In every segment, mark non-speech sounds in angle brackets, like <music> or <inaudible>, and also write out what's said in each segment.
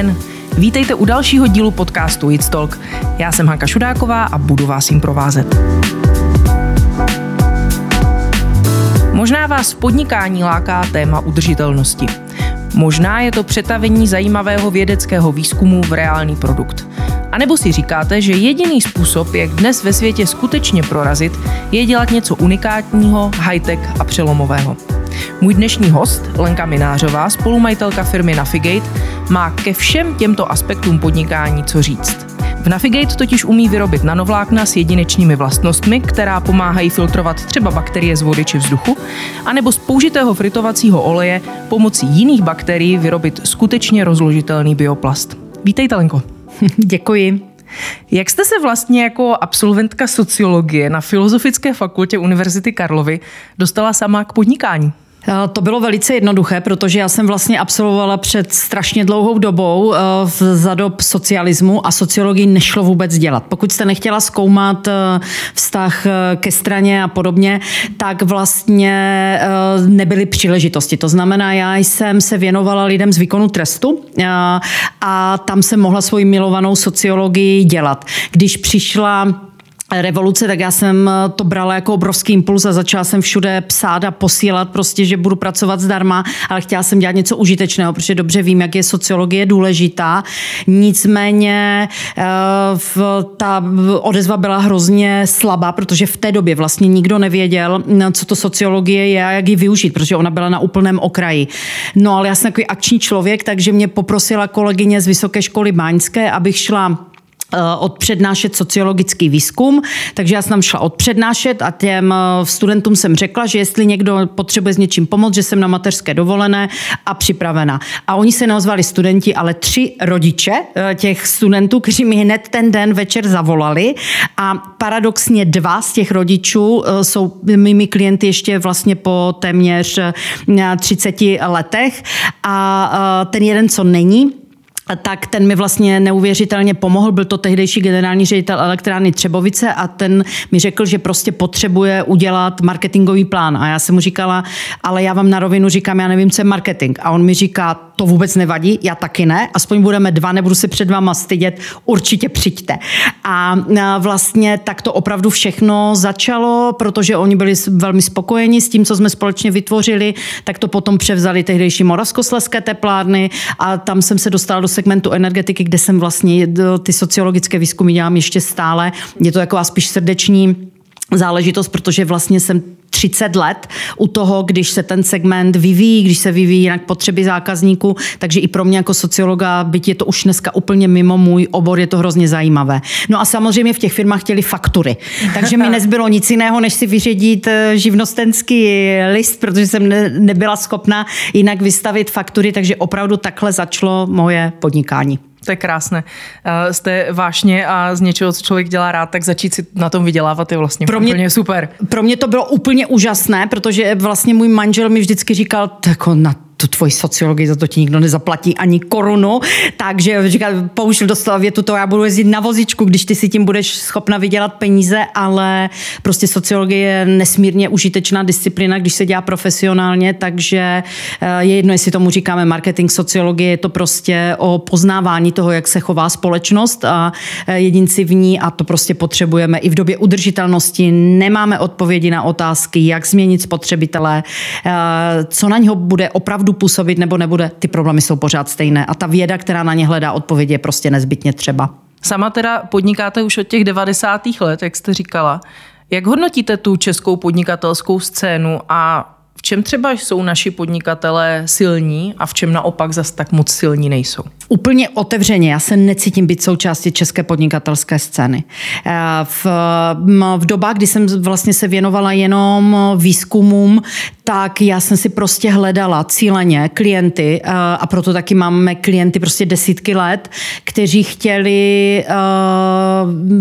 Den, vítejte u dalšího dílu podcastu It's Talk. Já jsem Hanka Šudáková a budu vás jim provázet. Možná vás podnikání láká téma udržitelnosti. Možná je to přetavení zajímavého vědeckého výzkumu v reálný produkt. A nebo si říkáte, že jediný způsob, jak dnes ve světě skutečně prorazit, je dělat něco unikátního, high-tech a přelomového. Můj dnešní host, Lenka Minářová, spolumajitelka firmy Navigate, má ke všem těmto aspektům podnikání co říct. V Navigate totiž umí vyrobit nanovlákna s jedinečnými vlastnostmi, která pomáhají filtrovat třeba bakterie z vody či vzduchu, anebo z použitého fritovacího oleje pomocí jiných bakterií vyrobit skutečně rozložitelný bioplast. Vítejte, Lenko. <laughs> Děkuji. Jak jste se vlastně jako absolventka sociologie na Filozofické fakultě Univerzity Karlovy dostala sama k podnikání? Eh, to bylo velice jednoduché, protože já jsem vlastně absolvovala před strašně dlouhou dobou eh, za dob socialismu a sociologii nešlo vůbec dělat. Pokud jste nechtěla zkoumat eh, vztah ke straně a podobně, tak vlastně nebyly příležitosti. To znamená, já jsem se věnovala lidem z výkonu trestu a tam jsem mohla svoji milovanou sociologii dělat. Když přišla revoluce, tak já jsem eh, to brala jako obrovský impuls a začala jsem všude psát a posílat prostě, že budu pracovat zdarma, ale chtěla jsem dělat něco užitečného, protože dobře vím, jak je sociologie důležitá. Nicméně eh, ta odezva byla hrozně slabá, protože v té době vlastně nikdo nevěděl, co to sociologie je a jak ji využít, protože ona byla na úplném okraji. No ale já jsem takový akční člověk, takže mě poprosila kolegyně z Vysoké školy Báňské, abych šla odpřednášet sociologický výzkum, takže já jsem šla odpřednášet a těm eh, studentům jsem řekla, že jestli někdo potřebuje s něčím pomoct, že jsem na mateřské dovolené a připravena. A oni se neozvali studenti, ale tři rodiče eh, těch studentů, kteří mi hned ten den večer zavolali a paradoxně dva z těch rodičů jsou mými klienty ještě vlastně po téměř 30 letech a ten jeden, co není, tak ten mi vlastně neuvěřitelně pomohl. Byl to tehdejší generální ředitel elektrárny Třebovice a ten mi řekl, že prostě potřebuje udělat marketingový plán. A já jsem mu říkala, ale já vám na rovinu říkám, já nevím, co je marketing. A on mi říká, to vůbec nevadí, já taky ne, aspoň budeme dva, nebudu se před váma stydět, určitě přijďte. A vlastně tak to opravdu všechno začalo, protože oni byli velmi spokojeni s tím, co jsme společně vytvořili, tak to potom převzali tehdejší Moravskoslezské teplárny a tam jsem se dostala do segmentu energetiky, kde jsem vlastně ty sociologické výzkumy dělám ještě stále. Je to jako spíš srdeční záležitost, protože vlastně jsem 30 let u toho, když se ten segment vyvíjí, když se vyvíjí jinak potřeby zákazníků, takže i pro mě jako sociologa, byť je to už dneska úplně mimo můj obor, je to hrozně zajímavé. No a samozřejmě v těch firmách chtěli faktury, takže mi <laughs> nezbylo nic jiného, než si vyředit eh, živnostenský list, protože jsem nebyla schopna jinak vystavit faktury, takže opravdu takhle začalo moje podnikání. To je krásné. Uh, jste vášně a z něčeho, co člověk dělá rád, tak začít si na tom vydělávat je vlastně pro mě, úplně super. Pro mě to bylo úplně úžasné, protože vlastně můj manžel mi vždycky říkal, tak na tu tvoji sociologii, za to ti nikdo nezaplatí ani korunu, takže říká, použil dostala větu to, já budu jezdit na vozičku, když ty si tím budeš schopna vydělat peníze, ale prostě sociologie je nesmírně užitečná disciplína, když se dělá profesionálně, takže eh, je jedno, jestli tomu říkáme marketing, sociologie, je to prostě o poznávání toho, jak se chová společnost a eh, jedinci v ní a to prostě potřebujeme i v době udržitelnosti. Nemáme odpovědi na otázky, jak změnit spotřebitele, eh, co na něho bude opravdu opravdu působit nebo nebude, ty problémy jsou pořád stejné. A ta věda, která na ně hledá odpověď, je prostě nezbytně třeba. Sama teda podnikáte už od těch 90. let, jak jste říkala. Jak hodnotíte tu českou podnikatelskou scénu a v čem třeba jsou naši podnikatelé silní a v čem naopak zas tak moc silní nejsou? Úplně otevřeně, já se necítím být součástí české podnikatelské scény. Eh, v, v dobách, kdy jsem vlastně se věnovala jenom výzkumům, tak já jsem si prostě hledala cíleně klienty eh, a proto taky máme klienty prostě desítky let, kteří chtěli uh,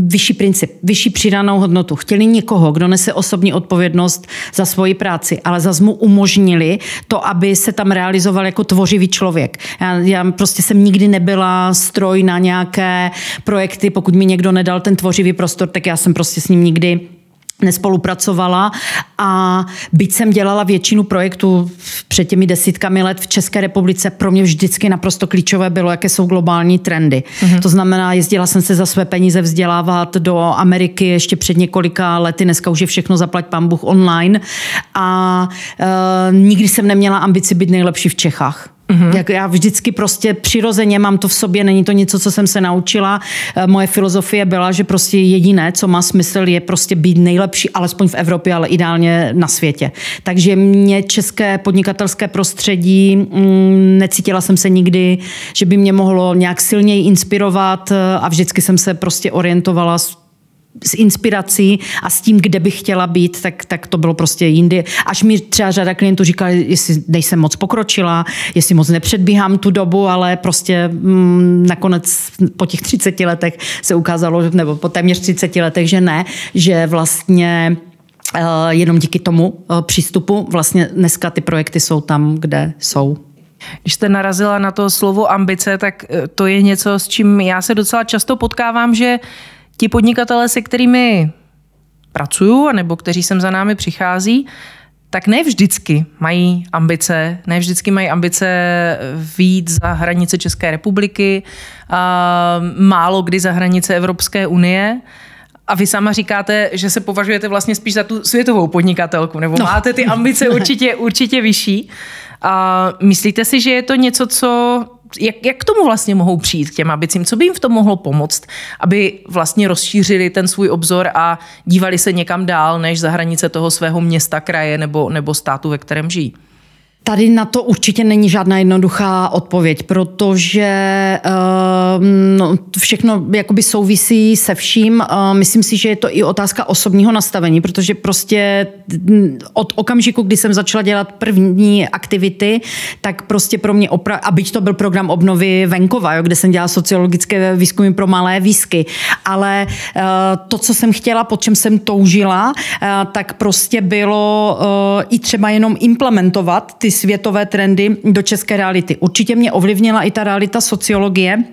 vyšší princip, vyšší přidanou hodnotu. Chtěli někoho, kdo nese osobní odpovědnost za svoji práci, ale za mu umožnili to, aby se tam realizoval jako tvořivý člověk. Já, já prostě jsem nikdy nebyla stroj na nějaké projekty, pokud mi někdo nedal ten tvořivý prostor, tak já jsem prostě s ním nikdy nespolupracovala a byť jsem dělala většinu projektů před těmi desítkami let v České republice, pro mě vždycky naprosto klíčové bylo, jaké jsou globální trendy. Mm-hmm. To znamená, jezdila jsem se za své peníze vzdělávat do Ameriky ještě před několika lety, dneska už je všechno zaplať pán Bůh online a e, nikdy jsem neměla ambici být nejlepší v Čechách. Mm-hmm. Jak já vždycky prostě přirozeně mám to v sobě, není to něco, co jsem se naučila. Eh, moje filozofie byla, že prostě jediné, co má smysl, je prostě být nejlepší, alespoň v Evropě, ale ideálně na světě. Takže mě české podnikatelské prostředí, mm, necítila jsem se nikdy, že by mě mohlo nějak silněji inspirovat eh, a vždycky jsem se prostě orientovala s inspirací a s tím, kde bych chtěla být, tak, tak to bylo prostě jindy. Až mi třeba řada klientů říkala, jestli nejsem moc pokročila, jestli moc nepředbíhám tu dobu, ale prostě mm, nakonec po těch 30 letech se ukázalo, nebo po téměř 30 letech, že ne, že vlastně uh, jenom díky tomu uh, přístupu vlastně dneska ty projekty jsou tam, kde jsou. Když jste narazila na to slovo ambice, tak eh, to je něco, s čím já se docela často potkávám, že ti podnikatelé, se kterými pracuju, nebo kteří sem za námi přichází, tak ne vždycky mají ambice, ne vždycky mají ambice výjít za hranice České republiky, a málo kdy za hranice Evropské unie. A vy sama říkáte, že se považujete vlastně spíš za tu světovou podnikatelku, nebo no. máte ty ambice určitě, určitě vyšší. A myslíte si, že je to něco, co jak, jak k tomu vlastně mohou přijít k těm ambicím? Co by jim v tom mohlo pomoct, aby vlastně rozšířili ten svůj obzor a dívali se někam dál, než za hranice toho svého města, kraje nebo, nebo státu, ve kterém žijí? Tady na to určitě není žádná jednoduchá odpověď, protože uh, no, všechno jakoby souvisí se vším. Uh, myslím si, že je to i otázka osobního nastavení, protože prostě od okamžiku, kdy jsem začala dělat první aktivity, tak prostě pro mě, opra- a byť to byl program obnovy venkova, jo, kde jsem dělala sociologické výzkumy pro malé výsky, ale uh, to, co jsem chtěla, po čem jsem toužila, uh, tak prostě bylo uh, i třeba jenom implementovat ty světové trendy do české reality. Určitě mě ovlivnila i ta realita sociologie,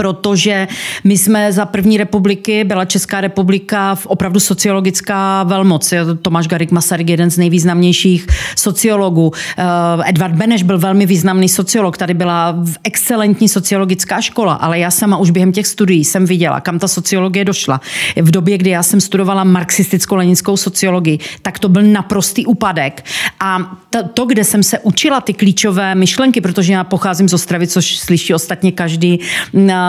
protože my jsme za první republiky, byla Česká republika v opravdu sociologická velmoc. Tomáš Garik Masaryk, jeden z nejvýznamnějších sociologů. Eh, Edvard Beneš byl velmi významný sociolog, tady byla excelentní sociologická škola, ale já sama už během těch studií jsem viděla, kam ta sociologie došla. V době, kdy já jsem studovala marxisticko-leninskou sociologii, tak to byl naprostý úpadek. A to, kde jsem se učila ty klíčové myšlenky, protože já pocházím z Ostravy, což slyší ostatně každý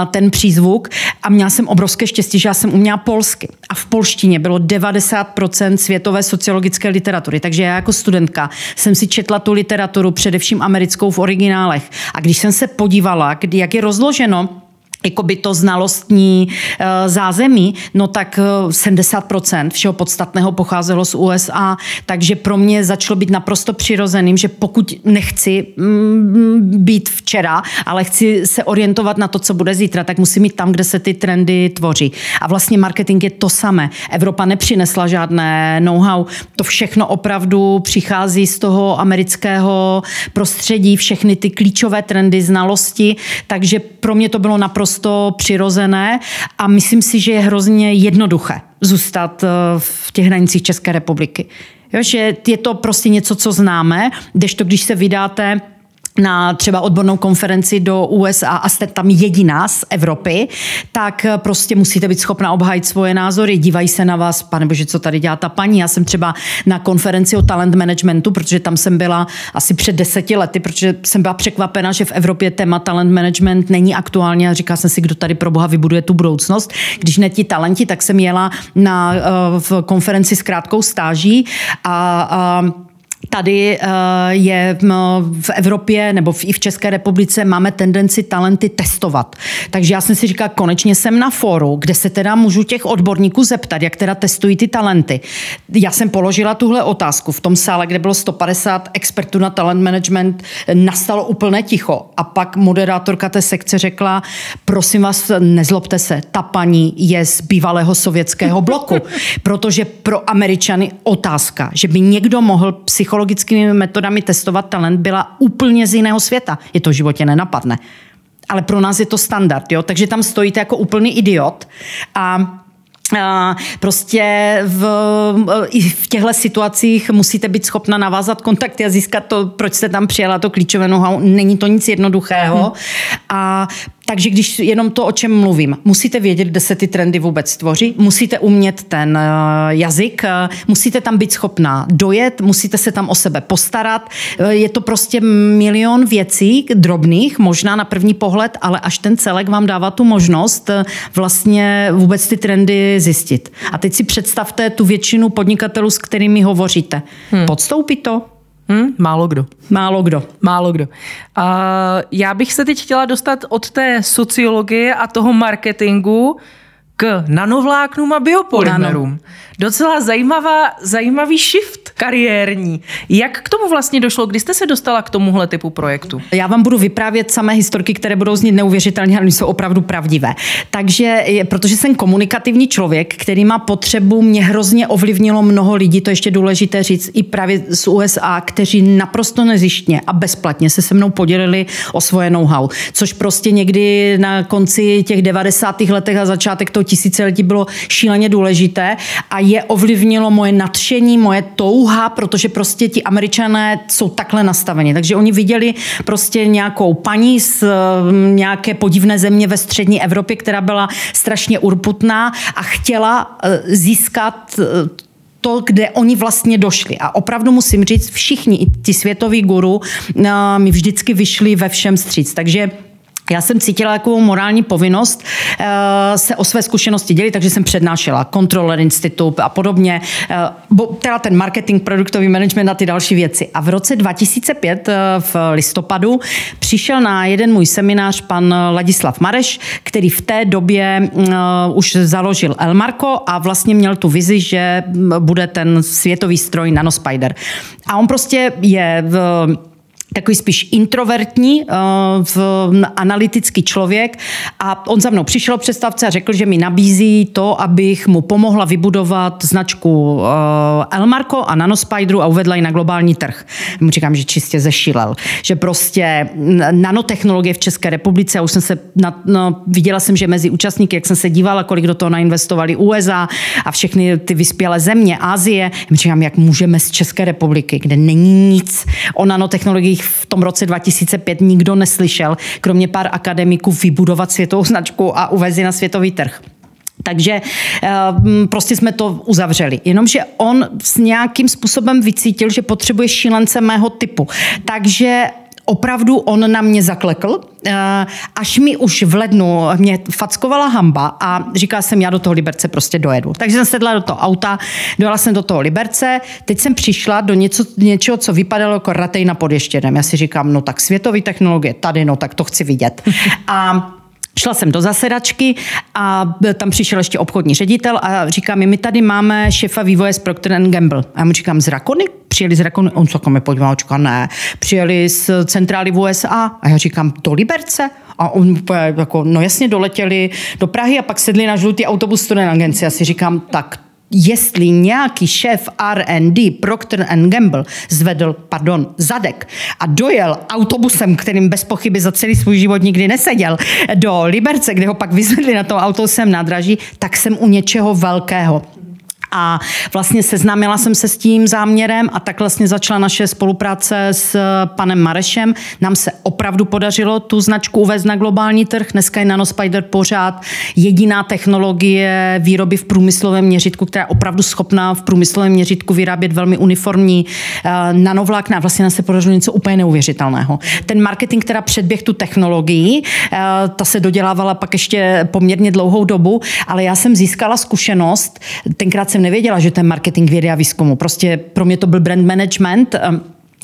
ten přízvuk a měla jsem obrovské štěstí, že já jsem uměla polsky. A v polštině bylo 90% světové sociologické literatury. Takže já jako studentka jsem si četla tu literaturu, především americkou v originálech. A když jsem se podívala, jak je rozloženo jakoby to znalostní uh, zázemí, no tak uh, eh, 70% všeho podstatného pocházelo z USA, takže pro mě začalo být naprosto přirozeným, že pokud nechci mm, být včera, ale chci se orientovat na to, co bude zítra, tak musím mít tam, kde se ty trendy tvoří. A vlastně marketing je to samé. Evropa nepřinesla žádné know-how. To všechno opravdu přichází z toho amerického prostředí, všechny ty klíčové trendy, znalosti, takže pro mě to bylo naprosto naprosto přirozené a myslím si, že je hrozně jednoduché zůstat eh, v těch hranicích České republiky. Jo, že je to prostě něco, co známe, kdežto když se vydáte na třeba odbornou konferenci do USA a jste tam jediná z Evropy, tak prostě musíte být schopna obhájit svoje názory. Dívají se na vás, pane bože, co tady dělá ta paní. Já jsem třeba na konferenci o talent managementu, protože tam jsem byla asi před deseti lety, protože jsem byla překvapena, že v Evropě téma talent management není aktuálně a říká jsem si, kdo tady pro boha vybuduje tu budoucnost. Když ne ti talenti, tak jsem jela na eh, v konferenci s krátkou stáží a, a Tady eh, je v Evropě nebo i v České republice máme tendenci talenty testovat. Takže já jsem si říkala, konečně jsem na fóru, kde se teda můžu těch odborníků zeptat, jak teda testují ty talenty. Já jsem položila tuhle otázku v tom sále, kde bylo 150 expertů na talent management, nastalo úplné ticho. A pak moderátorka té sekce řekla, prosím vás, nezlobte se, ta paní je z bývalého sovětského bloku, <laughs> protože pro Američany otázka, že by někdo mohl psychologicky psychologickými metodami testovat talent byla úplně z jiného světa. Je to v životě nenapadne. Ale pro nás je to standard, jo? takže tam stojíte jako úplný idiot a Prostě v, i v těchto situacích musíte být schopna navázat kontakty a získat to, proč jste tam přijela, to klíčové know-how. Není to nic jednoduchého. Hmm. A takže když jenom to, o čem mluvím, musíte vědět, kde se ty trendy vůbec tvoří, musíte umět ten eh, jazyk, eh, musíte tam být schopná dojet, musíte se tam o sebe postarat. Eh, je to prostě milion věcí, drobných, možná na první pohled, ale až ten celek vám dává tu možnost vlastně vůbec ty trendy zjistit. A teď si představte tu většinu podnikatelů, s kterými hovoříte. Hmm. Podstoupí to? Hmm, málo kdo. Málo kdo. Málo kdo. Uh, já bych se teď chtěla dostat od té sociologie a toho marketingu k nanovláknům a biopolymerům. Ano. Docela zajímavá, zajímavý shift kariérní. Jak k tomu vlastně došlo? Kdy jste se dostala k tomuhle typu projektu? Já vám budu vyprávět samé historky, které budou znít neuvěřitelně, ale jsou opravdu pravdivé. Takže, protože jsem komunikativní člověk, který má potřebu, mě hrozně ovlivnilo mnoho lidí, to je ještě důležité říct, i právě z USA, kteří naprosto nezištně a bezplatně se se mnou podělili o svoje know-how. Což prostě někdy na konci těch 90. letech a začátek toho tisíciletí bylo šíleně důležité a je ovlivnilo moje nadšení, moje touha, protože prostě ti američané jsou takhle nastaveni. Takže oni viděli prostě nějakou paní z mm, nějaké podivné země ve střední Evropě, která byla strašně urputná a chtěla eh, získat eh, to, kde oni vlastně došli. A opravdu musím říct, všichni, ti světoví guru, eh, mi vždycky vyšli ve všem stříc. Takže já jsem cítila takovou morální povinnost uh, se o své zkušenosti dělit, takže jsem přednášela Controller Institute a podobně, bo, teda ten marketing, produktový management a ty další věci. A v roce 2005 uh, eh, v listopadu přišel na jeden můj seminář pan Ladislav Mareš, který v té době už založil Elmarko a vlastně měl tu vizi, že bude ten světový stroj Nanospider. A on prostě je v takový spíš introvertní, uh, v, analytický člověk a on za mnou přišel představce a řekl, že mi nabízí to, abych mu pomohla vybudovat značku uh, Elmarko a Nanospideru a uvedla ji na globální trh. Mu říkám, že čistě zešilel. Že prostě nanotechnologie v České republice, a už jsem se, na, no, viděla jsem, že mezi účastníky, jak jsem se dívala, kolik do toho nainvestovali USA a všechny ty vyspělé země, Asie, já říkám, jak můžeme z České republiky, kde není nic o nanotechnologiích kterých v tom roce 2005 nikdo neslyšel, kromě pár akademiků, vybudovat světovou značku a uvezi na světový trh. Takže eh, prostě jsme to uzavřeli. Jenomže on s nějakým způsobem vycítil, že potřebuje šílence mého typu. Takže opravdu on na mě zaklekl, eh, až mi už v lednu mě fackovala hamba a říkala jsem, já do toho Liberce prostě dojedu. Takže jsem sedla do toho auta, dojela jsem do toho Liberce, teď jsem přišla do něco, něčeho, co vypadalo jako ratej na podještěnem. Já si říkám, no tak světový technologie tady, no tak to chci vidět. <laughs> A Šla jsem do zasedačky a tam přišel ještě obchodní ředitel a říká mi, my tady máme šefa vývoje z Procter Gamble. A já mu říkám, z Rakony? Přijeli z Rakony? On se mi podíval, říká, ne. Přijeli z centrály v USA. A já říkám, do Liberce? A on jako, no jasně, doletěli do Prahy a pak sedli na žlutý autobus student agenci. Já si říkám, tak jestli nějaký šéf R&D Procter Gamble zvedl, pardon, zadek a dojel autobusem, kterým bez pochyby za celý svůj život nikdy neseděl, do Liberce, kde ho pak vyzvedli na tom autobusem nádraží, tak jsem u něčeho velkého a vlastně seznámila jsem se s tím záměrem a tak vlastně začala naše spolupráce s panem Marešem. Nám se opravdu podařilo tu značku uvést na globální trh. Dneska je Nanospider pořád jediná technologie výroby v průmyslovém měřitku, která je opravdu schopná v průmyslovém měřitku vyrábět velmi uniformní uh, nanovlákna. Vlastně nám se podařilo něco úplně neuvěřitelného. Ten marketing, která předběh tu technologii, uh, ta se dodělávala pak ještě poměrně dlouhou dobu, ale já jsem získala zkušenost, tenkrát jsem nevěděla, že ten marketing vědy a výzkumu. Prostě pro mě to byl brand management.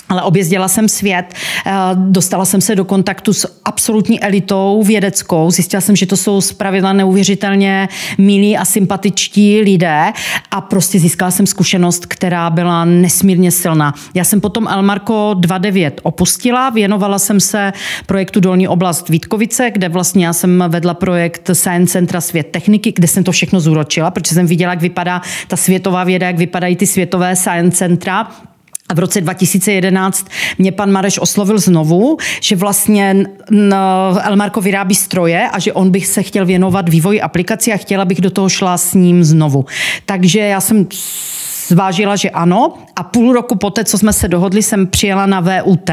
Ale objezdila jsem svět, eh, dostala jsem se do kontaktu s absolutní elitou vědeckou, zjistila jsem, že to jsou zpravidla neuvěřitelně milí a sympatičtí lidé a prostě získala jsem zkušenost, která byla nesmírně silná. Já jsem potom Elmarko 29 opustila, věnovala jsem se projektu Dolní oblast Vítkovice, kde vlastně já jsem vedla projekt Science Centra Svět techniky, kde jsem to všechno zúročila, protože jsem viděla, jak vypadá ta světová věda, jak vypadají ty světové science centra A v roce 2011 mě pan Mareš oslovil znovu, že vlastně Elmarko vyrábí stroje a že on bych se chtěl věnovat vývoji aplikací a chtěla bych do toho šla s ním znovu. Takže já jsem zvážila, že ano a půl roku poté, co jsme se dohodli, jsem přijela na VUT,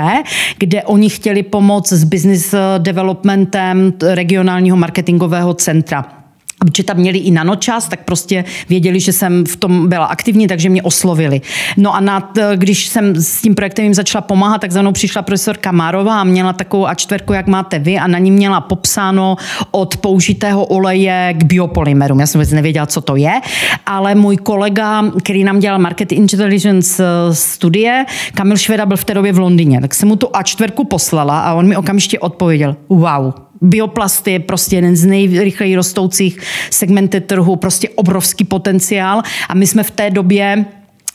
kde oni chtěli pomoct s business developmentem regionálního marketingového centra protože tam měli i nanočas, tak prostě věděli, že jsem v tom byla aktivní, takže mě oslovili. No a nad, když jsem s tím projektem jim začala pomáhat, tak za mnou přišla profesor Kamárová a měla takovou A4, jak máte vy, a na ní měla popsáno od použitého oleje k biopolymerům. Já jsem vůbec nevěděla, co to je, ale můj kolega, který nám dělal Market Intelligence eh, studie, Kamil Šveda byl v té době v Londýně, tak jsem mu tu A4 poslala a on mi okamžitě odpověděl, wow, Bioplasty je prostě jeden z nejrychleji rostoucích segmenty trhu, prostě obrovský potenciál. A my jsme v té době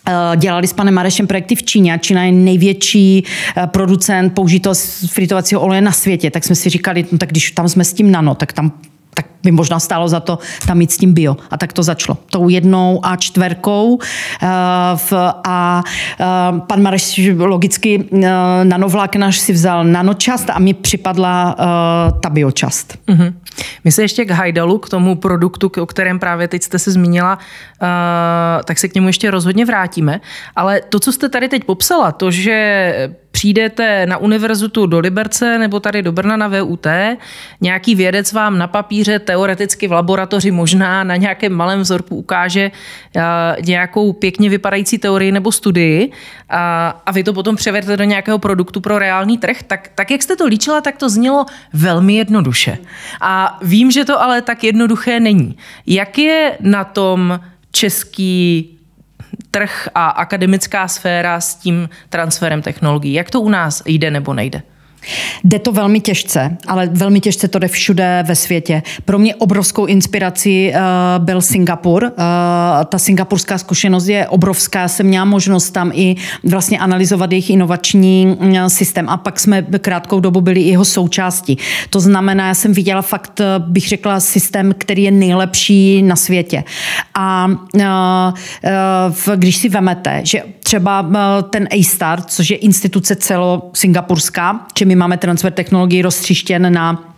eh, dělali s panem Marešem projekty v Číně Čína je největší eh, producent použitého fritovacího oleje na světě, tak jsme si říkali, no tak když tam jsme s tím nano, tak tam tak by možná stálo za to tam mít s tím bio. A tak to začalo. Tou jednou a čtverkou. V, a uh, pan Mareš logicky uh, nanovláknař si vzal nanočast a mi připadla ta biočast. Mm-hmm. My se ještě k Hajdalu, k tomu produktu, o kterém právě teď jste se zmínila, tak se k němu ještě rozhodně vrátíme. Ale to, co jste tady teď popsala, to, že přijdete na univerzitu do Liberce nebo tady do Brna na VUT, nějaký vědec vám na papíře, teoreticky v laboratoři možná na nějakém malém vzorku ukáže uh, nějakou pěkně vypadající teorii nebo studii uh, a vy to potom převedete do nějakého produktu pro reálný trh, tak, tak jak jste to líčila, tak to znělo velmi jednoduše. A vím, že to ale tak jednoduché není. Jak je na tom český trh a akademická sféra s tím transferem technologií? Jak to u nás jde nebo nejde? Jde to velmi těžce, ale velmi těžce to jde všude ve světě. Pro mě obrovskou inspirací uh, byl Singapur. Uh, ta singapurská zkušenost je obrovská. Jsem měla možnost tam i vlastně analyzovat jejich inovační uh, systém a pak jsme krátkou dobu byli jeho součástí. To znamená, já jsem viděla fakt, bych řekla, systém, který je nejlepší na světě. A uh, uh, když si vemete, že třeba uh, ten A-Star, což je instituce celo singapurská, čím my máme transfer technologií roztřištěn na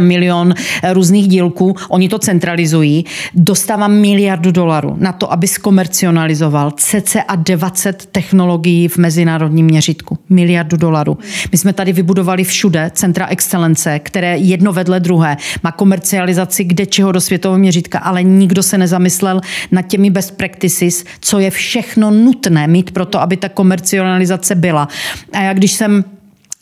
milion různých dílků, oni to centralizují, dostává miliardu dolarů na to, aby zkomercionalizoval cca 20 technologií v mezinárodním měřitku. Miliardu dolarů. My jsme tady vybudovali všude centra excelence, které jedno vedle druhé má komercializaci kde čeho do světového měřitka, ale nikdo se nezamyslel nad těmi best practices, co je všechno nutné mít pro to, aby ta komercializace byla. A já když jsem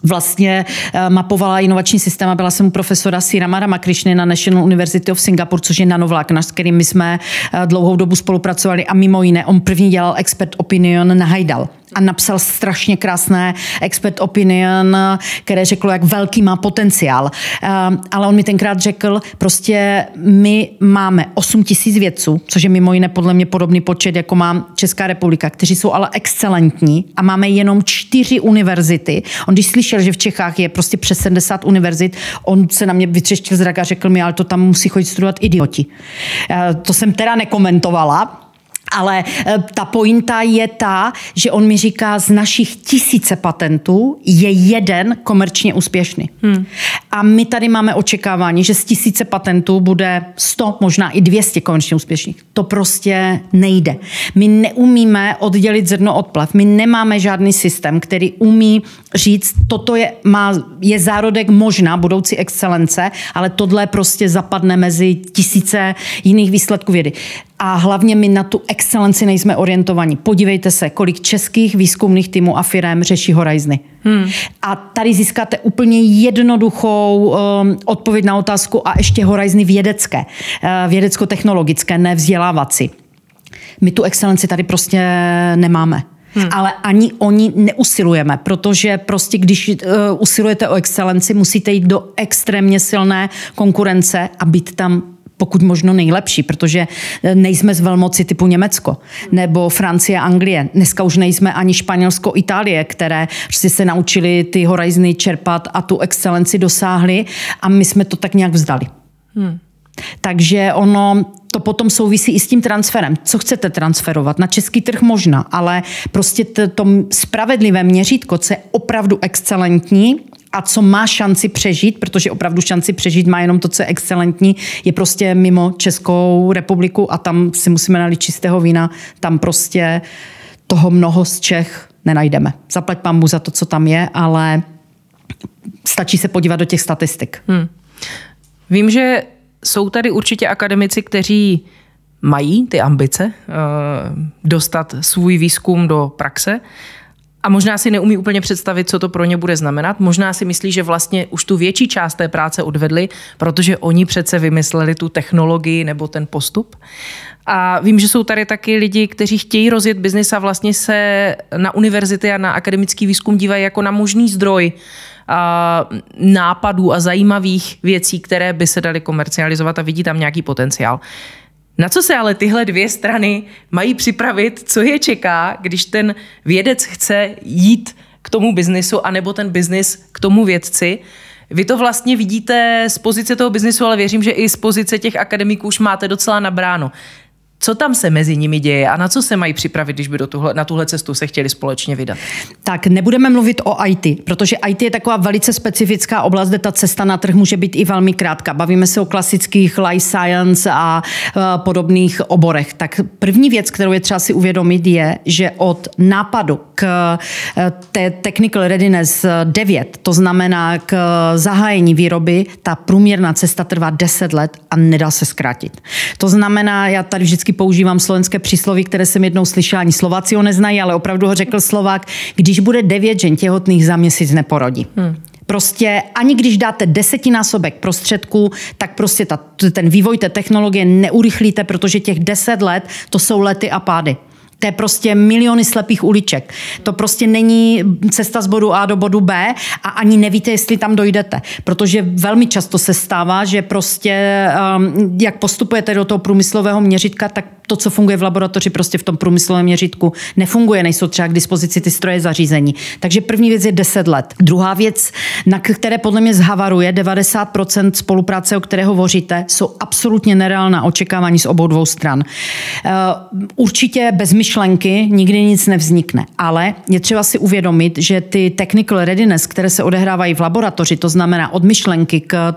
vlastně eh, mapovala inovační systém a byla jsem u profesora Siramara Makrišny na National University of Singapore, což je nanovláknař, s kterým my jsme eh, dlouhou dobu spolupracovali a mimo jiné on první dělal expert opinion na Hajdal a napsal strašně krásné expert opinion, které řeklo, jak velký má potenciál. Ehm, ale on mi tenkrát řekl, prostě my máme 8 tisíc vědců, což je mimo jiné podle mě podobný počet, jako má Česká republika, kteří jsou ale excelentní a máme jenom čtyři univerzity. On když slyšel, že v Čechách je prostě přes 70 univerzit, on se na mě vytřeštil zrak a řekl mi, ale to tam musí chodit studovat idioti. Ehm, to jsem teda nekomentovala, ale eh, ta pointa je ta, že on mi říká, z našich tisíce patentů je jeden komerčně úspěšný. Hmm. A my tady máme očekávání, že z tisíce patentů bude 100, možná i 200 komerčně úspěšných. To prostě nejde. My neumíme oddělit zrno od plev. My nemáme žádný systém, který umí říct, toto je, má, je zárodek možná budoucí excelence, ale tohle prostě zapadne mezi tisíce jiných výsledků vědy a hlavně my na tu excelenci nejsme orientovaní. Podívejte se, kolik českých výzkumných týmů a firm řeší Horizony. Hmm. A tady získáte úplně jednoduchou um, odpověď na otázku a ještě Horizony vědecké, uh, vědecko-technologické, ne vzdělávací. My tu excelenci tady prostě nemáme. Hmm. Ale ani oni neusilujeme, protože prostě když uh, usilujete o excelenci, musíte jít do extrémně silné konkurence a být tam pokud možno nejlepší, protože eh, nejsme z velmoci typu Německo nebo Francie, Anglie. Dneska už nejsme ani Španělsko, Itálie, které si se naučili ty horizony čerpat a tu excelenci dosáhli a my jsme to tak nějak vzdali. Hmm. Takže ono to potom souvisí i s tím transferem. Co chcete transferovat? Na český trh možná, ale prostě to, to spravedlivé měřítko, co je opravdu excelentní, a co má šanci přežít, protože opravdu šanci přežít má jenom to, co je excelentní, je prostě mimo Českou republiku a tam si musíme nalít čistého vína, tam prostě toho mnoho z Čech nenajdeme. Zaplať pambu za to, co tam je, ale stačí se podívat do těch statistik. Hmm. Vím, že jsou tady určitě akademici, kteří mají ty ambice uh, dostat svůj výzkum do praxe a možná si neumí úplně představit, co to pro ně bude znamenat. Možná si myslí, že vlastně už tu větší část té práce odvedli, protože oni přece vymysleli tu technologii nebo ten postup. A vím, že jsou tady taky lidi, kteří chtějí rozjet biznis a vlastně se na univerzity a na akademický výzkum dívají jako na možný zdroj a nápadů a zajímavých věcí, které by se daly komercializovat a vidí tam nějaký potenciál. Na co se ale tyhle dvě strany mají připravit, co je čeká, když ten vědec chce jít k tomu biznisu, anebo ten biznis k tomu vědci? Vy to vlastně vidíte z pozice toho biznisu, ale věřím, že i z pozice těch akademiků už máte docela nabráno. Co tam se mezi nimi děje a na co se mají připravit, když by do tuhle, na tuhle cestu se chtěli společně vydat? Tak nebudeme mluvit o IT, protože IT je taková velice specifická oblast, kde ta cesta na trh může být i velmi krátká. Bavíme se o klasických life science a uh, podobných oborech. Tak první věc, kterou je třeba si uvědomit, je, že od nápadu k e, té technical readiness 9, to znamená k zahájení výroby, ta průměrná cesta trvá 10 let a nedá se zkrátit. To znamená, já tady vždycky vždycky používám slovenské přísloví, které jsem jednou slyšela, ani Slováci ho neznají, ale opravdu ho řekl Slovák, když bude devět žen těhotných za měsíc neporodí. Hmm. Prostě ani když dáte desetinásobek prostředků, tak prostě ta, ten vývoj té technologie neurychlíte, protože těch deset let to jsou lety a pády. To je prostě miliony slepých uliček. To prostě není cesta z bodu A do bodu B a ani nevíte, jestli tam dojdete. Protože velmi často se stává, že prostě um, jak postupujete do toho průmyslového měřitka, tak to, co funguje v laboratoři, prostě v tom průmyslovém měřitku nefunguje, nejsou třeba k dispozici ty stroje zařízení. Takže první věc je 10 let. Druhá věc, na které podle mě zhavaruje 90% spolupráce, o které hovoříte, jsou absolutně nereálná očekávání z obou dvou stran. Uh, určitě bez myšlenky nikdy nic nevznikne, ale je třeba si uvědomit, že ty technical readiness, které se odehrávají v laboratoři, to znamená od myšlenky k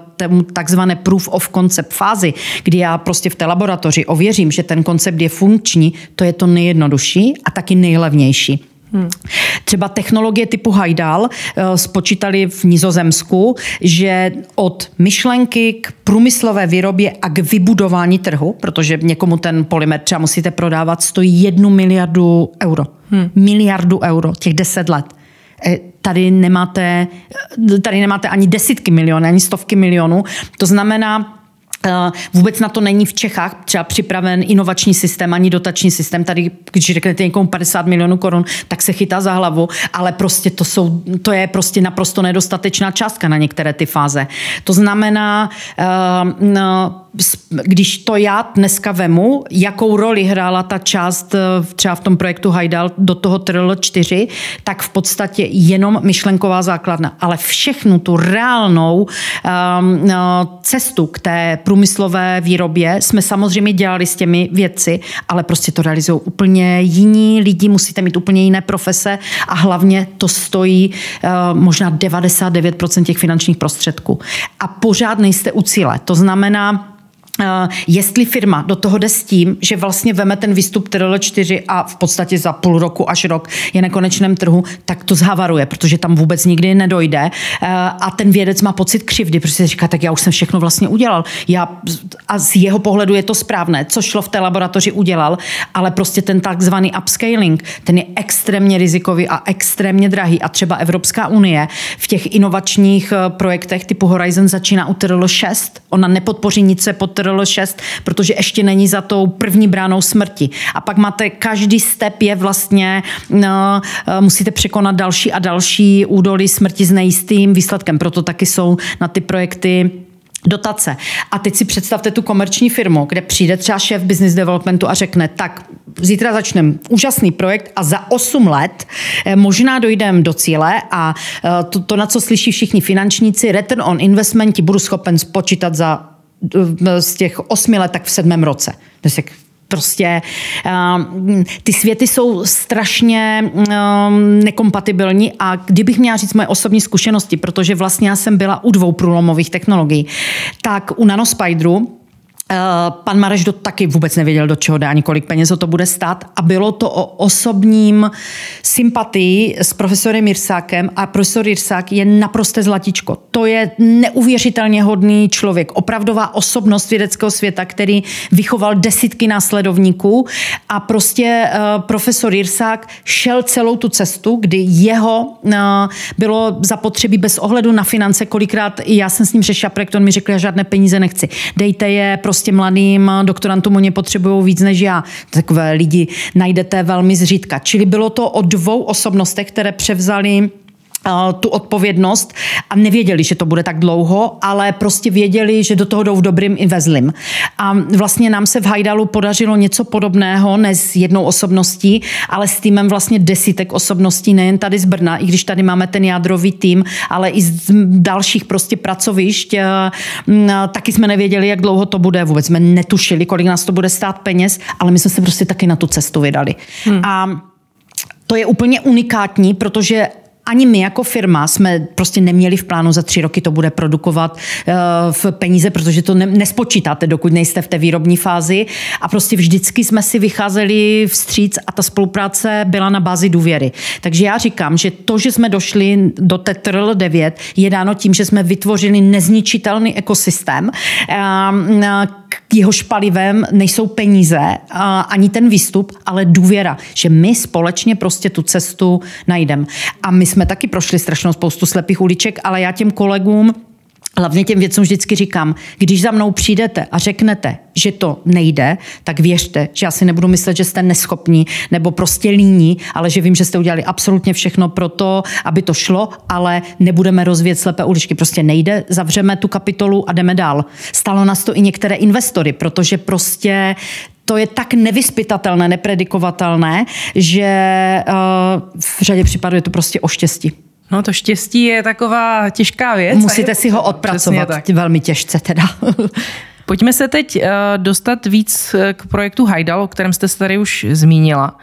takzvané proof of concept fázi, kdy já prostě v té laboratoři ověřím, že ten koncept je funkční, to je to nejjednodušší a taky nejlevnější. Hmm. Třeba technologie typu Hajdal eh, spočítali v Nizozemsku, že od myšlenky k průmyslové výrobě a k vybudování trhu, protože někomu ten polymer třeba musíte prodávat, stojí jednu miliardu euro. Hmm. Miliardu euro, těch deset let. Eh, tady nemáte, eh, tady nemáte ani desítky milionů, ani stovky milionů. To znamená, vůbec na to není v Čechách třeba připraven inovační systém ani dotační systém. Tady, když řeknete někomu 50 milionů korun, tak se chytá za hlavu, ale prostě to, jsou, to je prostě naprosto nedostatečná částka na některé ty fáze. To znamená, eh, no, když to já dneska vemu, jakou roli hrála ta část eh, třeba v tom projektu Hajdal do toho TRL 4, tak v podstatě jenom myšlenková základna. Ale všechnu tu reálnou um, cestu k té průmyslové výrobě jsme samozřejmě dělali s těmi věci, ale prostě to realizují úplně jiní lidi, musíte mít úplně jiné profese a hlavně to stojí uh, možná 99% těch finančních prostředků. A pořád nejste u cíle. To znamená, Uh, jestli firma do toho jde s tím, že vlastně veme ten výstup TRL 4 a v podstatě za půl roku až rok je na konečném trhu, tak to zhavaruje, protože tam vůbec nikdy nedojde. Uh, a ten vědec má pocit křivdy, protože si říká, tak já už jsem všechno vlastně udělal. Já, a z jeho pohledu je to správné, co šlo v té laboratoři udělal, ale prostě ten takzvaný upscaling, ten je extrémně rizikový a extrémně drahý. A třeba Evropská unie v těch inovačních uh, projektech typu Horizon začíná u TRL 6, ona nepodpoří nic, je pod TRL 6, protože ještě není za tou první bránou smrti. A pak máte, každý step je vlastně, no, eh, musíte překonat další a další údolí smrti s nejistým výsledkem. Proto taky jsou na ty projekty dotace. A teď si představte tu komerční firmu, kde přijde třeba šéf business developmentu a řekne, tak zítra začneme úžasný projekt a za 8 let eh, možná dojdeme do cíle a eh, to, to, na co slyší všichni finančníci, return on investment budu schopen spočítat za z těch osmi let, tak v sedmém roce. Tak prostě uh, ty světy jsou strašně uh, nekompatibilní a kdybych měla říct moje osobní zkušenosti, protože vlastně já jsem byla u dvou průlomových technologií, tak u Nanospideru Eh, pan Mareš do taky vůbec nevěděl, do čeho dá, ani kolik peněz to bude stát. A bylo to o osobním sympatii s profesorem Jirsákem a profesor Jirsák je naprosté zlatičko. To je neuvěřitelně hodný člověk, opravdová osobnost vědeckého světa, který vychoval desítky následovníků a prostě uh, profesor Jirsák šel celou tu cestu, kdy jeho uh, bylo zapotřebí bez ohledu na finance, kolikrát já jsem s ním řešila projekt, on mi řekl, já žádné peníze nechci. Dejte je prostě prostě mladým doktorantům, oni potřebují víc než já. Takové lidi najdete velmi zřídka. Čili bylo to o dvou osobnostech, které převzali tu odpovědnost a nevěděli, že to bude tak dlouho, ale prostě věděli, že do toho jdou v dobrým i ve zlým. A vlastně nám se v Hajdalu podařilo něco podobného, ne s jednou osobností, ale s týmem vlastně desítek osobností, nejen tady z Brna, i když tady máme ten jádrový tým, ale i z dalších prostě pracovišť. Taky jsme nevěděli, jak dlouho to bude, vůbec jsme netušili, kolik nás to bude stát peněz, ale my jsme se prostě taky na tu cestu vydali. Hmm. A to je úplně unikátní, protože ani my jako firma jsme prostě neměli v plánu za tři roky to bude produkovat uh, v peníze, protože to ne, nespočítáte, dokud nejste v té výrobní fázi. A prostě vždycky jsme si vycházeli vstříc a ta spolupráce byla na bázi důvěry. Takže já říkám, že to, že jsme došli do TETRL 9, je dáno tím, že jsme vytvořili nezničitelný ekosystém, k jeho špalivem nejsou peníze, ani ten výstup, ale důvěra, že my společně prostě tu cestu najdeme. A my jsme taky prošli strašnou spoustu slepých uliček, ale já těm kolegům Hlavně těm věcem vždycky říkám, když za mnou přijdete a řeknete, že to nejde, tak věřte, že já si nebudu myslet, že jste neschopní nebo prostě líní, ale že vím, že jste udělali absolutně všechno pro to, aby to šlo, ale nebudeme rozvíjet slepé uličky. Prostě nejde, zavřeme tu kapitolu a jdeme dál. Stalo nás to i některé investory, protože prostě to je tak nevyspytatelné, nepredikovatelné, že uh, v řadě případů je to prostě o štěstí. No to štěstí je taková těžká věc. Musíte si ho odpracovat velmi těžce teda. <laughs> Pojďme se teď uh, dostat víc eh, k projektu Hajdal, o kterém jste se tady už zmínila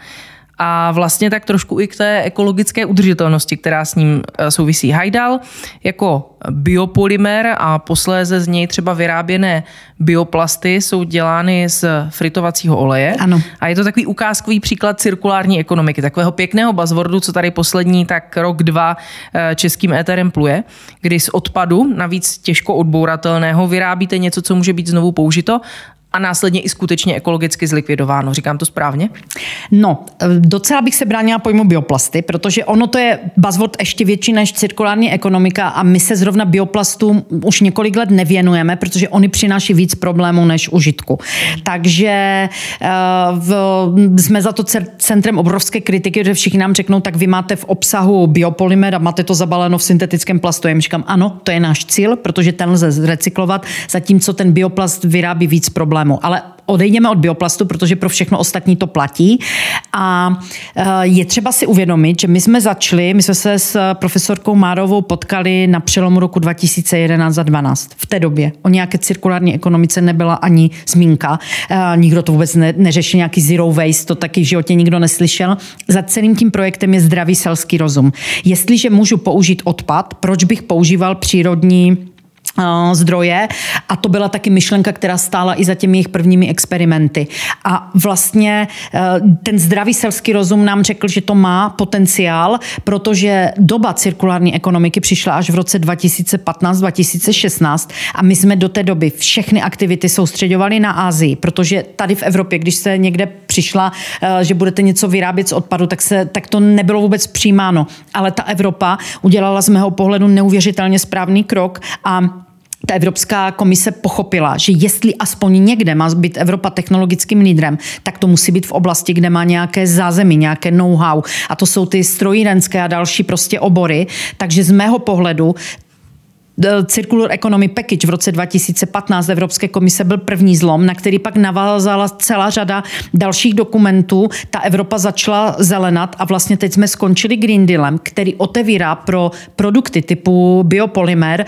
a vlastně tak trošku i k té ekologické udržitelnosti, která s ním eh, souvisí. Hajdal jako biopolymer a posléze z něj třeba vyráběné bioplasty jsou dělány z fritovacího oleje. Ano. A je to takový ukázkový příklad cirkulární ekonomiky, takového pěkného buzzwordu, co tady poslední tak rok, dva eh, českým éterem pluje, kdy z odpadu, navíc těžko odbouratelného, vyrábíte něco, co může být znovu použito a následně i skutečně ekologicky zlikvidováno. Říkám to správně? No, docela bych se bránila pojmu bioplasty, protože ono to je buzzword ještě větší než cirkulární ekonomika a my se zrovna bioplastům už několik let nevěnujeme, protože oni přináší víc problémů než užitku. Takže uh, v, jsme za to centrem obrovské kritiky, že všichni nám řeknou, tak vy máte v obsahu biopolymer a máte to zabaleno v syntetickém plastu. Já říkám, ano, to je náš cíl, protože ten lze recyklovat, zatímco ten bioplast vyrábí víc problémů problému. Ale odejdeme od bioplastu, protože pro všechno ostatní to platí. A eh, je třeba si uvědomit, že my jsme začali, my jsme se s profesorkou Márovou potkali na přelomu roku 2011 a 2012. V té době o nějaké cirkulární ekonomice nebyla ani zmínka. Eh, nikdo to vůbec ne, neřešil, nějaký zero waste, to taky v životě nikdo neslyšel. Za celým tím projektem je zdravý selský rozum. Jestliže můžu použít odpad, proč bych používal přírodní zdroje a to byla taky myšlenka, která stála i za těmi jejich prvními experimenty. A vlastně e, ten zdravý selský rozum nám řekl, že to má potenciál, protože doba cirkulární ekonomiky přišla až v roce 2015-2016 a my jsme do té doby všechny aktivity soustředovali na Ázii, protože tady v Evropě, když se někde přišla, e, že budete něco vyrábět z odpadu, tak, se, tak to nebylo vůbec přijímáno. Ale ta Evropa udělala z mého pohledu neuvěřitelně správný krok a ta Evropská komise pochopila, že jestli aspoň někde má být Evropa technologickým lídrem, tak to musí být v oblasti, kde má nějaké zázemí, nějaké know-how. A to jsou ty strojírenské a další prostě obory. Takže z mého pohledu Circular Economy Package v roce 2015 Evropské komise byl první zlom, na který pak navázala celá řada dalších dokumentů. Ta Evropa začala zelenat a vlastně teď jsme skončili Green Dealem, který otevírá pro produkty typu biopolymer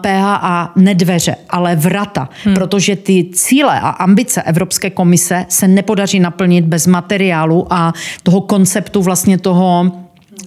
PHA ne dveře, ale vrata, hmm. protože ty cíle a ambice Evropské komise se nepodaří naplnit bez materiálu a toho konceptu vlastně toho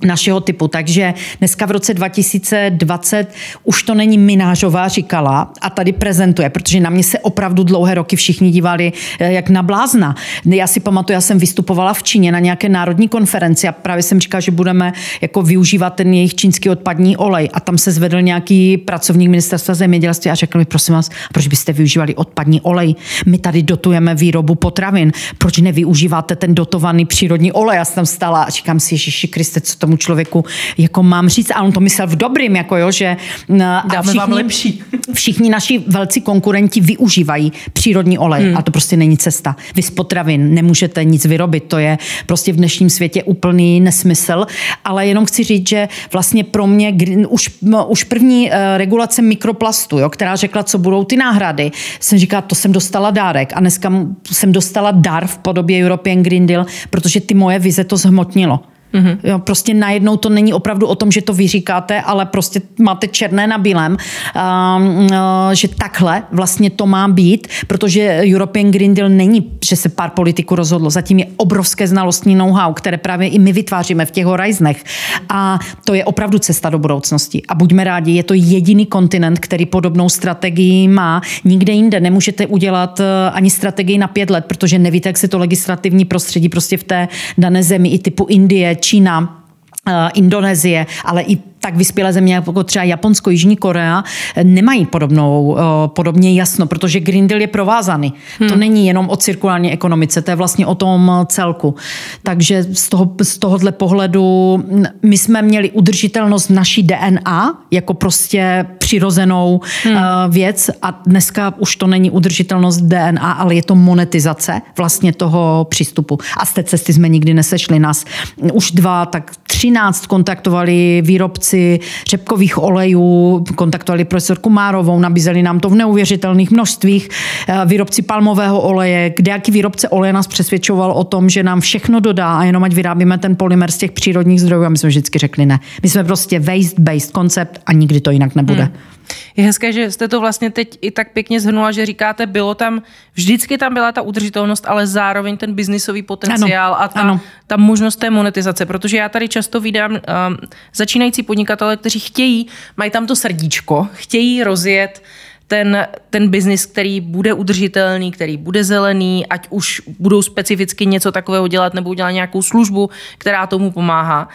našeho typu. Takže dneska v roce 2020 už to není Minážová říkala a tady prezentuje, protože na mě se opravdu dlouhé roky všichni dívali eh, jak na blázna. Já si pamatuju, já jsem vystupovala v Číně na nějaké národní konferenci a právě jsem říkala, že budeme jako využívat ten jejich čínský odpadní olej a tam se zvedl nějaký pracovník ministerstva zemědělství a řekl mi, prosím vás, proč byste využívali odpadní olej? My tady dotujeme výrobu potravin, proč nevyužíváte ten dotovaný přírodní olej? Já jsem tam stala a říkám si, Ježiši Kriste, co tomu člověku jako mám říct. A on to myslel v dobrým, jako jo, že Dáme všichni, vám lepší. <laughs> všichni naši velcí konkurenti využívají přírodní olej hmm. a to prostě není cesta. Vy z potravin nemůžete nic vyrobit, to je prostě v dnešním světě úplný nesmysl, ale jenom chci říct, že vlastně pro mě už, už první eh, regulace mikroplastu, jo, která řekla, co budou ty náhrady, jsem říkala, to jsem dostala dárek a dneska jsem dostala dar v podobě European Green Deal, protože ty moje vize to zhmotnilo. Mm-hmm. Jo, prostě najednou to není opravdu o tom, že to vy říkáte, ale prostě máte černé na bílém, um, uh, že takhle vlastně to má být, protože European Green Deal není, že se pár politiků rozhodlo. Zatím je obrovské znalostní know-how, které právě i my vytváříme v těch horizonech. A to je opravdu cesta do budoucnosti. A buďme rádi, je to jediný kontinent, který podobnou strategii má. Nikde jinde nemůžete udělat uh, ani strategii na pět let, protože nevíte, jak se to legislativní prostředí prostě v té dané zemi i typu Indie, Čína, eh, Indonésie, ale i tak vyspělé země jako třeba Japonsko, Jižní Korea nemají podobnou, eh, podobně jasno, protože Green Deal je provázaný. Hmm. To není jenom o cirkulární ekonomice, to je vlastně o tom celku. Takže z, toho, z tohohle pohledu my jsme měli udržitelnost naší DNA jako prostě přirozenou hmm. Eh, věc a dneska už to není udržitelnost DNA, ale je to monetizace vlastně toho přístupu. A z té cesty jsme nikdy nesešli nás. Už dva, tak třináct kontaktovali výrobci výrobci řepkových olejů, kontaktovali profesorku Márovou, nabízeli nám to v neuvěřitelných množstvích, eh, výrobci palmového oleje, kde jaký výrobce oleje nás přesvědčoval o tom, že nám všechno dodá a jenom ať vyrábíme ten polymer z těch přírodních zdrojů a my jsme vždycky řekli ne. My jsme prostě waste-based koncept a nikdy to jinak nebude. Hmm. Je hezké, že jste to vlastně teď i tak pěkně zhrnula, že říkáte, bylo tam, vždycky tam byla ta udržitelnost, ale zároveň ten biznisový potenciál ano, a ta, ano. ta možnost té monetizace, protože já tady často vydám um, začínající podnikatele, kteří chtějí, mají tam to srdíčko, chtějí rozjet ten, ten biznis, který bude udržitelný, který bude zelený, ať už budou specificky něco takového dělat nebo udělat nějakou službu, která tomu pomáhá.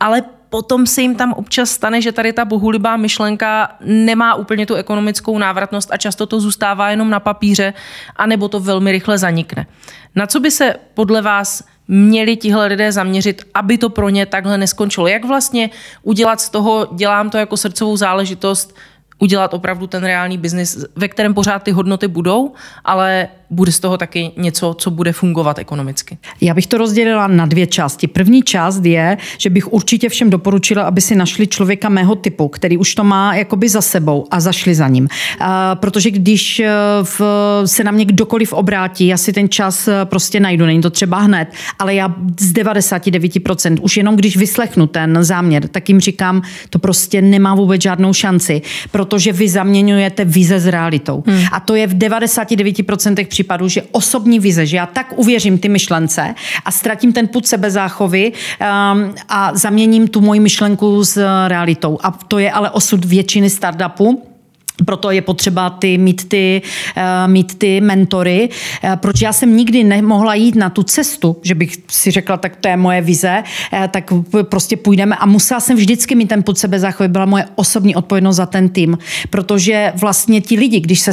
Ale potom se jim tam občas stane, že tady ta bohulibá myšlenka nemá úplně tu ekonomickou návratnost a často to zůstává jenom na papíře, anebo to velmi rychle zanikne. Na co by se podle vás měli tihle lidé zaměřit, aby to pro ně takhle neskončilo? Jak vlastně udělat z toho, dělám to jako srdcovou záležitost, udělat opravdu ten reálný biznis, ve kterém pořád ty hodnoty budou, ale bude z toho taky něco, co bude fungovat ekonomicky. Já bych to rozdělila na dvě části. První část je, že bych určitě všem doporučila, aby si našli člověka mého typu, který už to má jakoby za sebou a zašli za ním. A, protože když e, v, se na mě kdokoliv obrátí, já si ten čas e, prostě najdu, není to třeba hned, ale já z 99% už jenom když vyslechnu ten záměr, tak jim říkám, to prostě nemá vůbec žádnou šanci, protože vy zaměňujete vize s realitou. Hmm. A to je v 99% případů, že osobní vize, že já tak uvěřím ty myšlence a ztratím ten put sebezáchovy um, a zaměním tu moji myšlenku s realitou. A to je ale osud většiny startupů proto je potřeba ty, mít, ty, uh, mít ty mentory. Uh, proč já jsem nikdy nemohla jít na tu cestu, že bych si řekla, tak to je moje vize, uh, tak prostě půjdeme a musela jsem vždycky mít ten pod sebe záchovy, byla moje osobní odpovědnost za ten tým, protože vlastně ti lidi, když se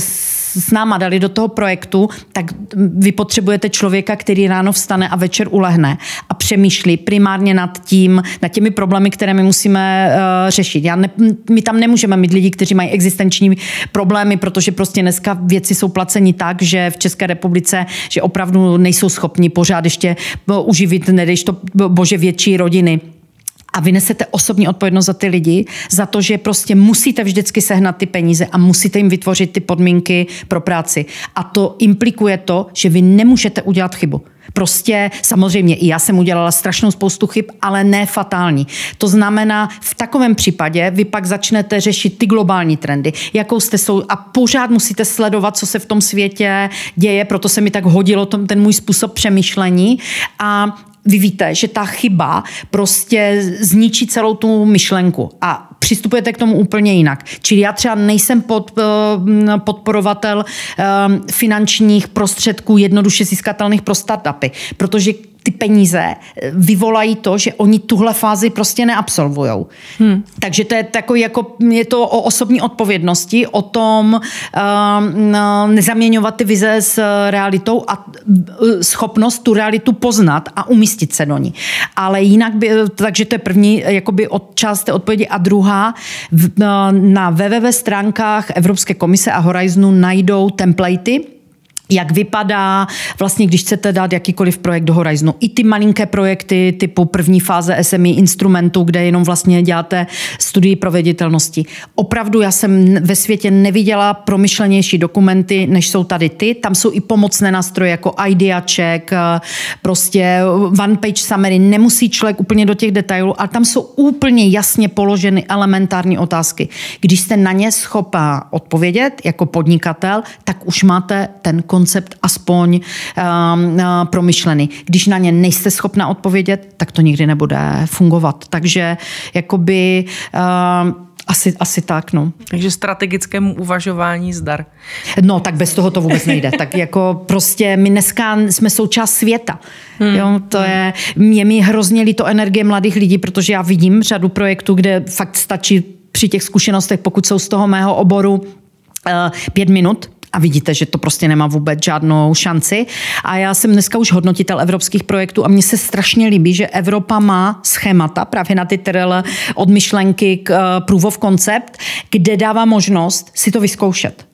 s náma dali do toho projektu, tak vy potřebujete člověka, který ráno vstane a večer ulehne a přemýšlí primárně nad tím, nad těmi problémy, které my musíme uh, řešit. Já ne, my tam nemůžeme mít lidi, kteří mají existenční problémy, protože prostě dneska věci jsou placeni tak, že v České republice, že opravdu nejsou schopni pořád ještě uživit, nedejš to bože větší rodiny a vy nesete osobní odpovědnost za ty lidi, za to, že prostě musíte vždycky sehnat ty peníze a musíte jim vytvořit ty podmínky pro práci. A to implikuje to, že vy nemůžete udělat chybu. Prostě samozřejmě i já jsem udělala strašnou spoustu chyb, ale ne fatální. To znamená, v takovém případě vy pak začnete řešit ty globální trendy, jakou jste jsou a pořád musíte sledovat, co se v tom světě děje, proto se mi tak hodilo ten můj způsob přemýšlení a vy víte, že ta chyba prostě zničí celou tu myšlenku a přistupujete k tomu úplně jinak. Čili já třeba nejsem pod, eh, podporovatel eh, finančních prostředků jednoduše získatelných pro startupy, protože ty peníze eh, vyvolají to, že oni tuhle fázi prostě neabsolvujou. Hmm. Takže to je takový jako, je to o osobní odpovědnosti, o tom uh, nezaměňovat ty vize s realitou a schopnost tu realitu poznat a umístit se do ní. Ale jinak by, takže to je první jakoby od část té odpovědi a druhá na www stránkách Evropské komise a Horizonu najdou templatey, jak vypadá, vlastně když chcete dát jakýkoliv projekt do Horizonu. I ty malinké projekty typu první fáze SMI instrumentu, kde jenom vlastně děláte studii proveditelnosti. Opravdu já jsem ve světě neviděla promyšlenější dokumenty, než jsou tady ty. Tam jsou i pomocné nástroje jako Idea Check, prostě one page summary. Nemusí člověk úplně do těch detailů, ale tam jsou úplně jasně položeny elementární otázky. Když jste na ně schopá odpovědět jako podnikatel, tak už máte ten koncept aspoň um, promyšlený. Když na ně nejste schopna odpovědět, tak to nikdy nebude fungovat. Takže jakoby um, asi, asi tak, no. Takže strategickému uvažování zdar. No, tak bez toho to vůbec nejde. tak jako prostě my dneska jsme součást světa. Hmm. Jo, to je, je mi hrozně líto energie mladých lidí, protože já vidím řadu projektů, kde fakt stačí při těch zkušenostech, pokud jsou z toho mého oboru, uh, pět minut, a vidíte, že to prostě nemá vůbec žádnou šanci. A já jsem dneska už hodnotitel evropských projektů a mně se strašně líbí, že Evropa má schémata právě na ty TRL od myšlenky k proof of concept, kde dává možnost si to vyzkoušet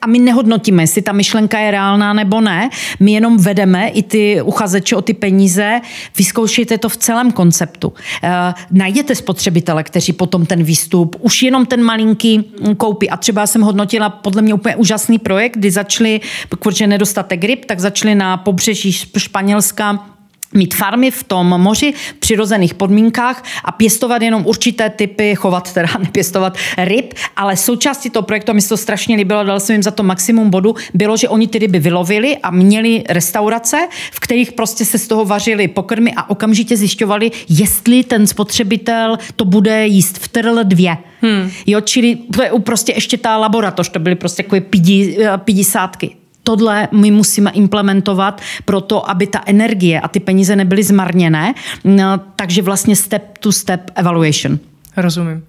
a my nehodnotíme, jestli ta myšlenka je reálná nebo ne. My jenom vedeme i ty uchazeče o ty peníze, vyzkoušejte to v celém konceptu. E, najděte spotřebitele, kteří potom ten výstup, už jenom ten malinký koupí. A třeba jsem hodnotila podle mě úplně úžasný projekt, kdy začali, protože nedostatek ryb, tak začali na pobřeží Španělska mít farmy v tom moři v přirozených podmínkách a pěstovat jenom určité typy, chovat teda, <laughs> nepěstovat ryb, ale součástí toho projektu, a mi se to strašně líbilo, dal jsem jim za to maximum bodu, bylo, že oni ty ryby vylovili a měli restaurace, v kterých prostě se z toho vařili pokrmy a okamžitě zjišťovali, jestli ten spotřebitel to bude jíst v TRL 2. Hmm. Jo, čili to je prostě ještě ta laboratoř, to byly prostě takové pidi, eh, pidi sádky tohle my musíme implementovat pro to, aby ta energie a ty peníze nebyly zmarněné. No, takže vlastně step to step evaluation. Rozumím.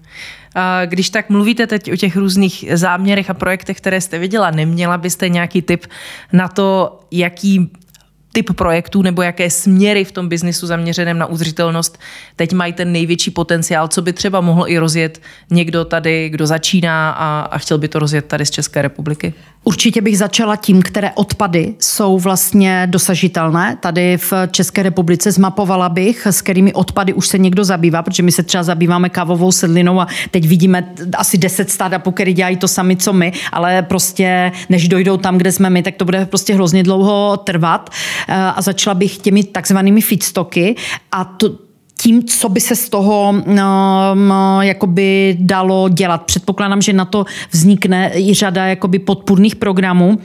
Když tak mluvíte teď o těch různých záměrech a projektech, které jste viděla, neměla byste nějaký tip na to, jaký typ projektů nebo jaké směry v tom biznisu zaměřeném na udržitelnost teď mají ten největší potenciál, co by třeba mohl i rozjet někdo tady, kdo začíná a, a chtěl by to rozjet tady z České republiky? Určitě bych začala tím, které odpady jsou vlastně dosažitelné. Tady v České republice zmapovala bych, s kterými odpady už se někdo zabývá, protože my se třeba zabýváme kávovou sedlinou a teď vidíme asi 10 startupů, které dělají to sami, co my, ale prostě než dojdou tam, kde jsme my, tak to bude prostě hrozně dlouho trvat. Eh, a začala bych těmi takzvanými feedstocky a to, tím, co by se z toho um, jakoby dalo dělat. Předpokládám, že na to vznikne i řada jakoby podpůrných programů,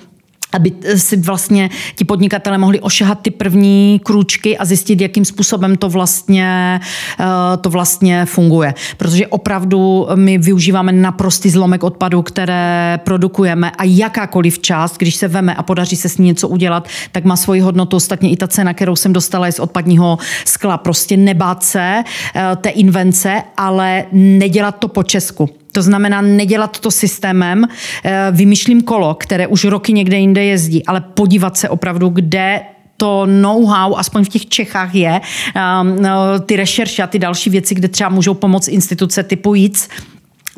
aby si vlastně ti podnikatele mohli ošahat ty první krůčky a zjistit, jakým způsobem to vlastně, eh, to vlastně funguje. Protože opravdu my využíváme naprostý zlomek odpadu, které produkujeme a jakákoliv část, když se veme a podaří se s ní něco udělat, tak má svoji hodnotu. Ostatně i ta cena, kterou jsem dostala, je z odpadního skla. Prostě nebát se eh, té invence, ale nedělat to po Česku. To znamená nedělat to systémem, eh, vymýšlím kolo, které už roky někde jinde jezdí, ale podívat se opravdu, kde to know-how, aspoň v těch Čechách je, ehm, no, ty rešerše a ty další věci, kde třeba můžou pomoct instituce typu JIC,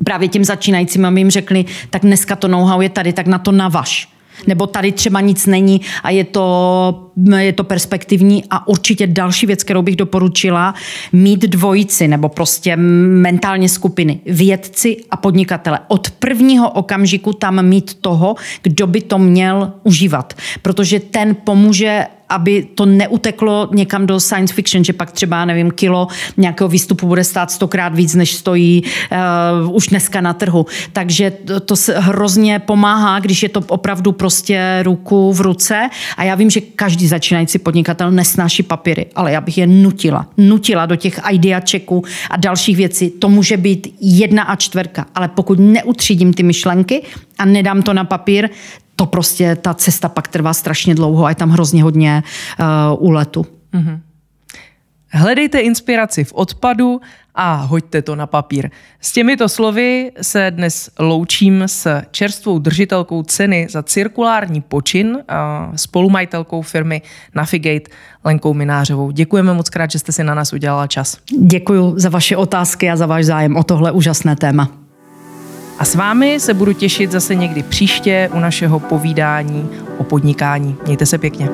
právě těm začínajícím, aby jim řekli, tak dneska to know-how je tady, tak na to navaž nebo tady třeba nic není a je to je to perspektivní a určitě další věc, kterou bych doporučila, mít dvojici nebo prostě mentálně skupiny, vědci a podnikatele. Od prvního okamžiku tam mít toho, kdo by to měl užívat, protože ten pomůže aby to neuteklo někam do science fiction, že pak třeba, nevím, kilo nějakého výstupu bude stát stokrát víc, než stojí uh, už dneska na trhu. Takže to, to se hrozně pomáhá, když je to opravdu prostě ruku v ruce. A já vím, že každý začínající podnikatel nesnáší papíry, ale já bych je nutila. Nutila do těch idea checků a dalších věcí. To může být jedna a čtverka, ale pokud neutřídím ty myšlenky a nedám to na papír, to prostě, ta cesta pak trvá strašně dlouho a je tam hrozně hodně uh, úletu. Mm-hmm. Hledejte inspiraci v odpadu a hoďte to na papír. S těmito slovy se dnes loučím s čerstvou držitelkou ceny za cirkulární počin, spolumajitelkou firmy Navigate Lenkou Minářovou. Děkujeme moc krát, že jste si na nás udělala čas. Děkuji za vaše otázky a za váš zájem o tohle úžasné téma. A s vámi se budu těšit zase někdy příště u našeho povídání o podnikání. Mějte se pěkně.